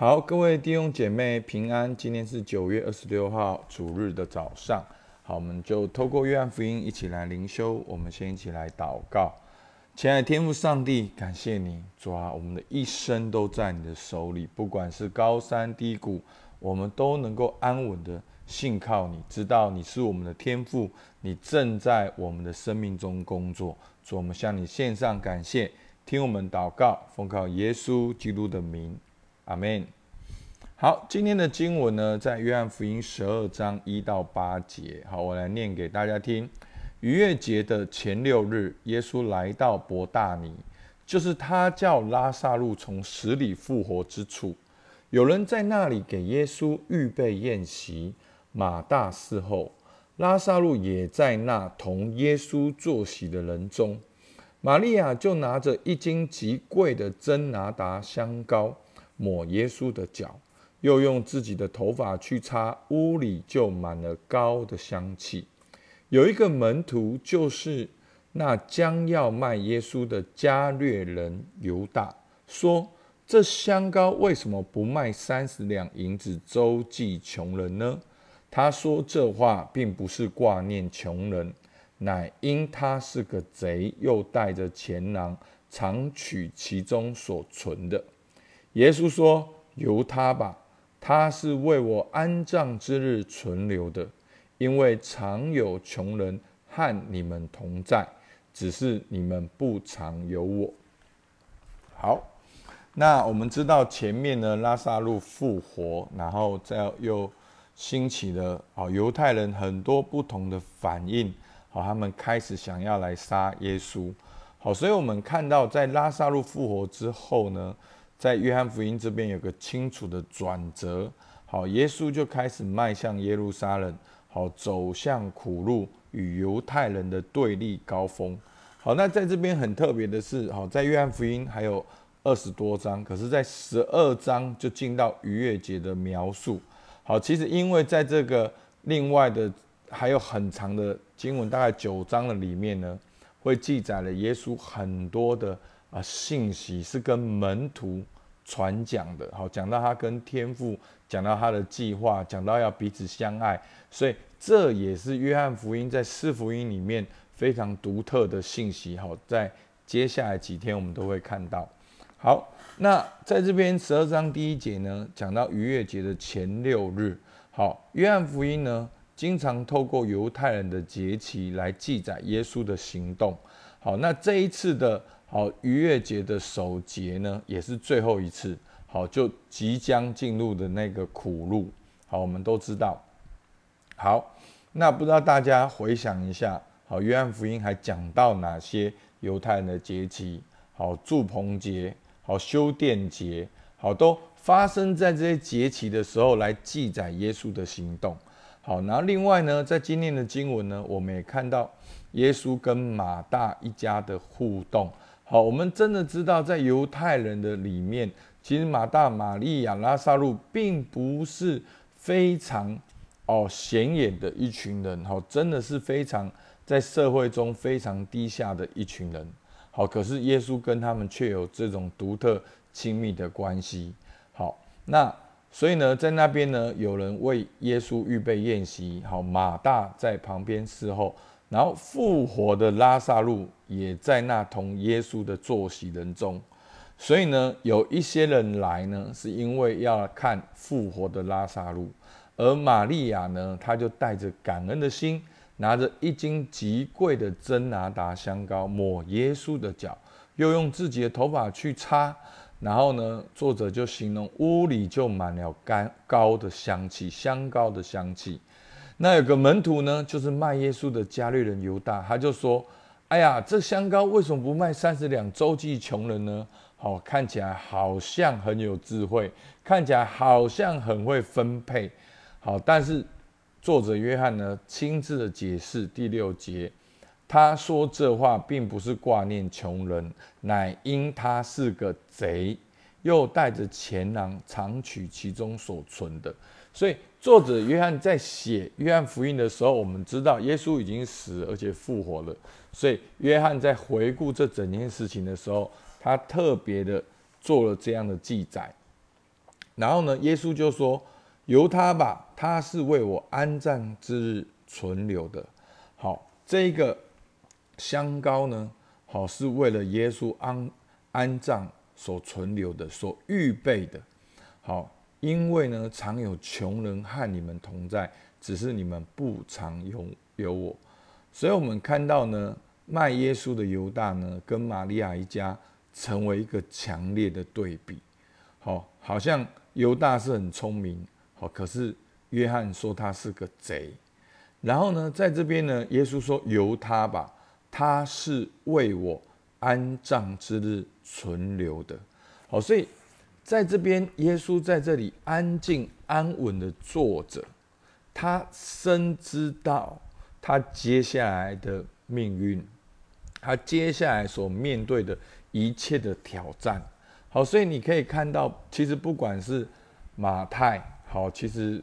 好，各位弟兄姐妹平安。今天是九月二十六号主日的早上。好，我们就透过约翰福音一起来灵修。我们先一起来祷告。亲爱的天父上帝，感谢你，主啊，我们的一生都在你的手里，不管是高山低谷，我们都能够安稳的信靠你，知道你是我们的天父，你正在我们的生命中工作。主，我们向你献上感谢，听我们祷告，奉靠耶稣基督的名。阿门。好，今天的经文呢，在约翰福音十二章一到八节。好，我来念给大家听。逾越节的前六日，耶稣来到伯大尼，就是他叫拉萨路从死里复活之处。有人在那里给耶稣预备宴席，马大伺候，拉萨路也在那同耶稣坐席的人中。玛利亚就拿着一斤极贵的真拿达香膏。抹耶稣的脚，又用自己的头发去擦，屋里就满了膏的香气。有一个门徒，就是那将要卖耶稣的加略人犹大，说：“这香膏为什么不卖三十两银子周济穷人呢？”他说这话，并不是挂念穷人，乃因他是个贼，又带着钱囊，常取其中所存的。耶稣说：“由他吧，他是为我安葬之日存留的，因为常有穷人和你们同在，只是你们不常有我。”好，那我们知道前面呢，拉萨路复活，然后再又兴起了啊，犹太人很多不同的反应，好，他们开始想要来杀耶稣。好，所以我们看到在拉萨路复活之后呢。在约翰福音这边有个清楚的转折，好，耶稣就开始迈向耶路撒冷，好，走向苦路与犹太人的对立高峰。好，那在这边很特别的是，好，在约翰福音还有二十多章，可是在十二章就进到逾越节的描述。好，其实因为在这个另外的还有很长的经文，大概九章的里面呢，会记载了耶稣很多的。啊，信息是跟门徒传讲的，好，讲到他跟天父，讲到他的计划，讲到要彼此相爱，所以这也是约翰福音在四福音里面非常独特的信息。好，在接下来几天我们都会看到。好，那在这边十二章第一节呢，讲到逾越节的前六日。好，约翰福音呢，经常透过犹太人的节期来记载耶稣的行动。好，那这一次的。好，逾越节的首节呢，也是最后一次。好，就即将进入的那个苦路。好，我们都知道。好，那不知道大家回想一下，好，约翰福音还讲到哪些犹太人的节期？好，祝棚节，好，修殿节，好，都发生在这些节期的时候来记载耶稣的行动。好，然后另外呢，在今天的经文呢，我们也看到耶稣跟马大一家的互动。好，我们真的知道，在犹太人的里面，其实马大、玛利亚、拉萨路并不是非常哦显眼的一群人。好，真的是非常在社会中非常低下的一群人。好，可是耶稣跟他们却有这种独特亲密的关系。好，那所以呢，在那边呢，有人为耶稣预备宴席。好，马大在旁边侍候。然后复活的拉萨路也在那同耶稣的坐席人中，所以呢，有一些人来呢，是因为要看复活的拉萨路，而玛利亚呢，她就带着感恩的心，拿着一斤极贵的真拿达香膏抹耶稣的脚，又用自己的头发去擦，然后呢，作者就形容屋里就满了干膏的香气，香膏的香气。那有个门徒呢，就是卖耶稣的加略人犹大，他就说：“哎呀，这香膏为什么不卖三十两周济穷人呢？好，看起来好像很有智慧，看起来好像很会分配。好，但是作者约翰呢，亲自的解释第六节，他说这话并不是挂念穷人，乃因他是个贼，又带着钱囊，常取其中所存的。”所以，作者约翰在写约翰福音的时候，我们知道耶稣已经死而且复活了。所以，约翰在回顾这整件事情的时候，他特别的做了这样的记载。然后呢，耶稣就说：“由他吧，他是为我安葬之日存留的。”好，这个香膏呢，好是为了耶稣安安葬所存留的，所预备的。好，因为呢，常有穷人和你们同在，只是你们不常有有我。所以，我们看到呢，卖耶稣的犹大呢，跟玛利亚一家成为一个强烈的对比。好，好像犹大是很聪明，好，可是约翰说他是个贼。然后呢，在这边呢，耶稣说由他吧，他是为我安葬之日存留的。好，所以在这边，耶稣在这里安静安稳的坐着，他深知道。他接下来的命运，他接下来所面对的一切的挑战，好，所以你可以看到，其实不管是马太，好，其实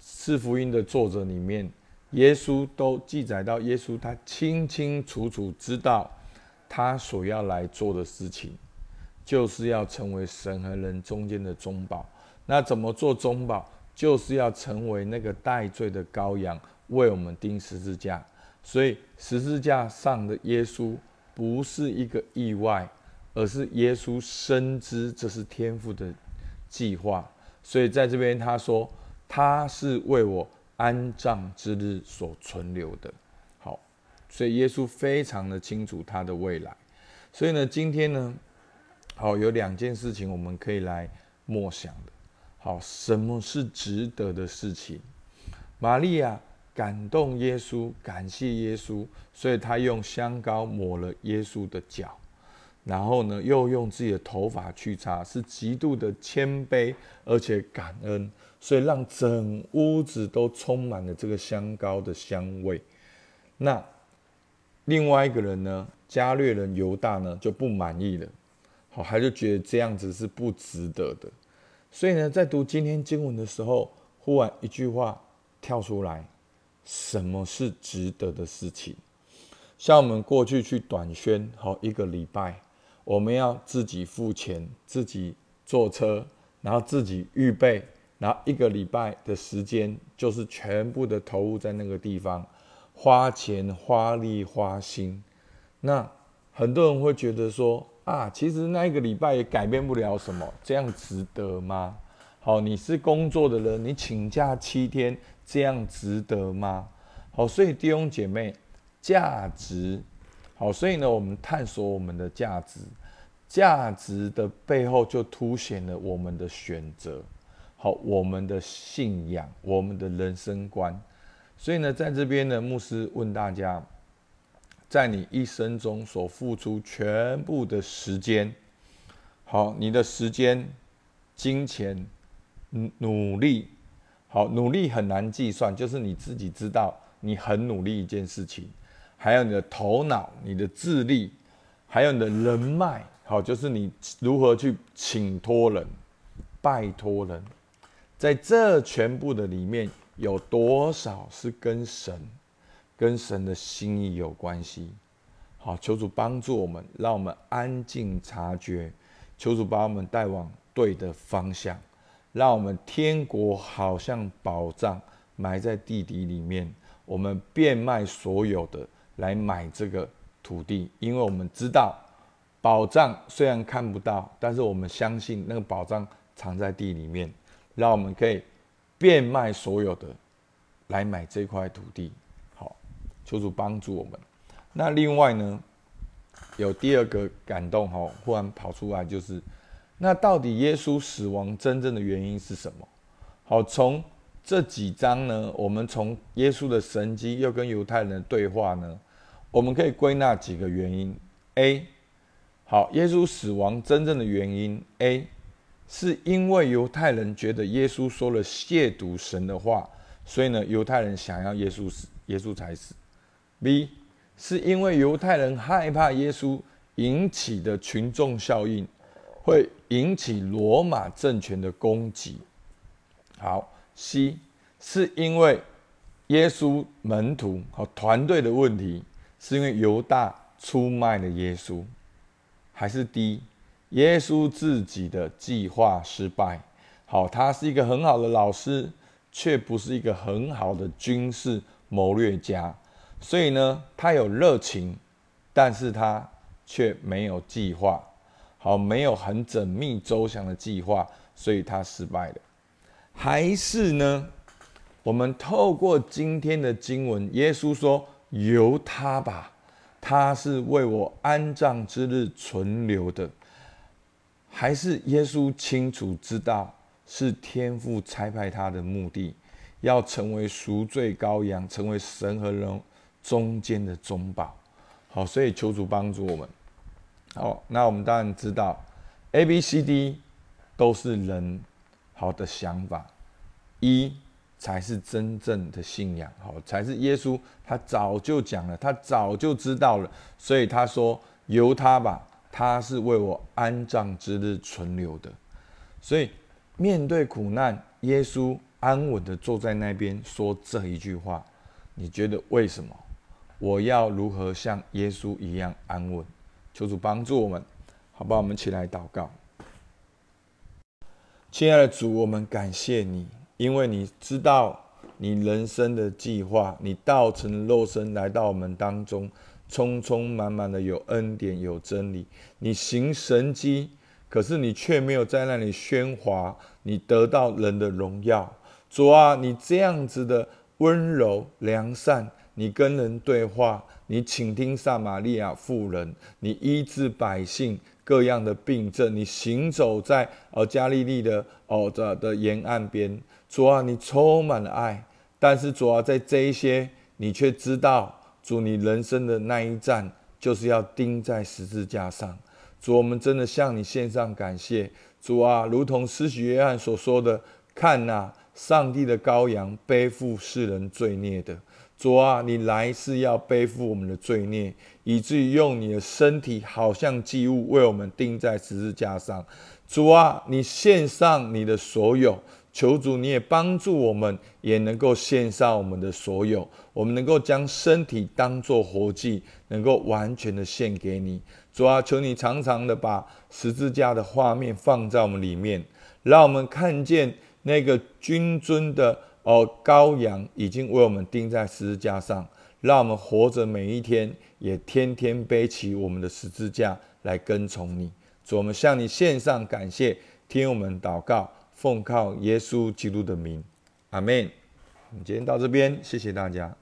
四福音的作者里面，耶稣都记载到，耶稣他清清楚楚知道，他所要来做的事情，就是要成为神和人中间的中保。那怎么做中保？就是要成为那个代罪的羔羊。为我们钉十字架，所以十字架上的耶稣不是一个意外，而是耶稣深知这是天父的计划。所以在这边他说，他是为我安葬之日所存留的。好，所以耶稣非常的清楚他的未来。所以呢，今天呢，好有两件事情我们可以来默想的。好，什么是值得的事情？玛利亚。感动耶稣，感谢耶稣，所以他用香膏抹了耶稣的脚，然后呢，又用自己的头发去擦，是极度的谦卑而且感恩，所以让整屋子都充满了这个香膏的香味。那另外一个人呢，加略人犹大呢就不满意了，好，他就觉得这样子是不值得的，所以呢，在读今天经文的时候，忽然一句话跳出来。什么是值得的事情？像我们过去去短宣，好一个礼拜，我们要自己付钱，自己坐车，然后自己预备，然后一个礼拜的时间就是全部的投入在那个地方，花钱、花力、花心。那很多人会觉得说啊，其实那一个礼拜也改变不了什么，这样值得吗？好，你是工作的人，你请假七天。这样值得吗？好，所以弟兄姐妹，价值好，所以呢，我们探索我们的价值，价值的背后就凸显了我们的选择，好，我们的信仰，我们的人生观。所以呢，在这边呢，牧师问大家，在你一生中所付出全部的时间，好，你的时间、金钱、努力。好，努力很难计算，就是你自己知道你很努力一件事情，还有你的头脑、你的智力，还有你的人脉，好，就是你如何去请托人、拜托人，在这全部的里面有多少是跟神、跟神的心意有关系？好，求主帮助我们，让我们安静察觉，求主把我们带往对的方向。让我们天国好像宝藏埋在地底里面，我们变卖所有的来买这个土地，因为我们知道宝藏虽然看不到，但是我们相信那个宝藏藏在地里面。让我们可以变卖所有的来买这块土地。求主帮助我们。那另外呢，有第二个感动哈，忽然跑出来就是。那到底耶稣死亡真正的原因是什么？好，从这几章呢，我们从耶稣的神迹又跟犹太人的对话呢，我们可以归纳几个原因。A，好，耶稣死亡真正的原因，A 是因为犹太人觉得耶稣说了亵渎神的话，所以呢，犹太人想要耶稣死，耶稣才死。B 是因为犹太人害怕耶稣引起的群众效应。会引起罗马政权的攻击。好，C 是因为耶稣门徒和团队的问题，是因为犹大出卖了耶稣，还是 D 耶稣自己的计划失败，好，他是一个很好的老师，却不是一个很好的军事谋略家。所以呢，他有热情，但是他却没有计划。好，没有很缜密周详的计划，所以他失败了。还是呢？我们透过今天的经文，耶稣说：“由他吧，他是为我安葬之日存留的。”还是耶稣清楚知道是天父差派他的目的，要成为赎罪羔羊，成为神和人中间的中保。好，所以求主帮助我们。好，那我们当然知道，A、B、C、D 都是人好的想法，一才是真正的信仰，好，才是耶稣他早就讲了，他早就知道了，所以他说由他吧，他是为我安葬之日存留的。所以面对苦难，耶稣安稳的坐在那边说这一句话，你觉得为什么？我要如何像耶稣一样安稳？求主帮助我们，好吧？我们起来祷告。亲爱的主，我们感谢你，因为你知道你人生的计划，你道成肉身来到我们当中，充充满满的有恩典有真理。你行神迹，可是你却没有在那里喧哗，你得到人的荣耀。主啊，你这样子的温柔良善。你跟人对话，你倾听撒玛利亚妇人，你医治百姓各样的病症，你行走在哦加利利的哦的的沿岸边，主啊，你充满了爱，但是主啊，在这一些，你却知道，主你人生的那一站就是要钉在十字架上。主，我们真的向你献上感谢，主啊，如同施洗约翰所说的，看呐，上帝的羔羊背负世人罪孽的。主啊，你来是要背负我们的罪孽，以至于用你的身体好像祭物为我们钉在十字架上。主啊，你献上你的所有，求主你也帮助我们，也能够献上我们的所有。我们能够将身体当作活祭，能够完全的献给你。主啊，求你常常的把十字架的画面放在我们里面，让我们看见那个君尊的。哦，羔羊已经为我们钉在十字架上，让我们活着每一天，也天天背起我们的十字架来跟从你。主，我们向你献上感谢，听我们祷告，奉靠耶稣基督的名，阿门。我们今天到这边，谢谢大家。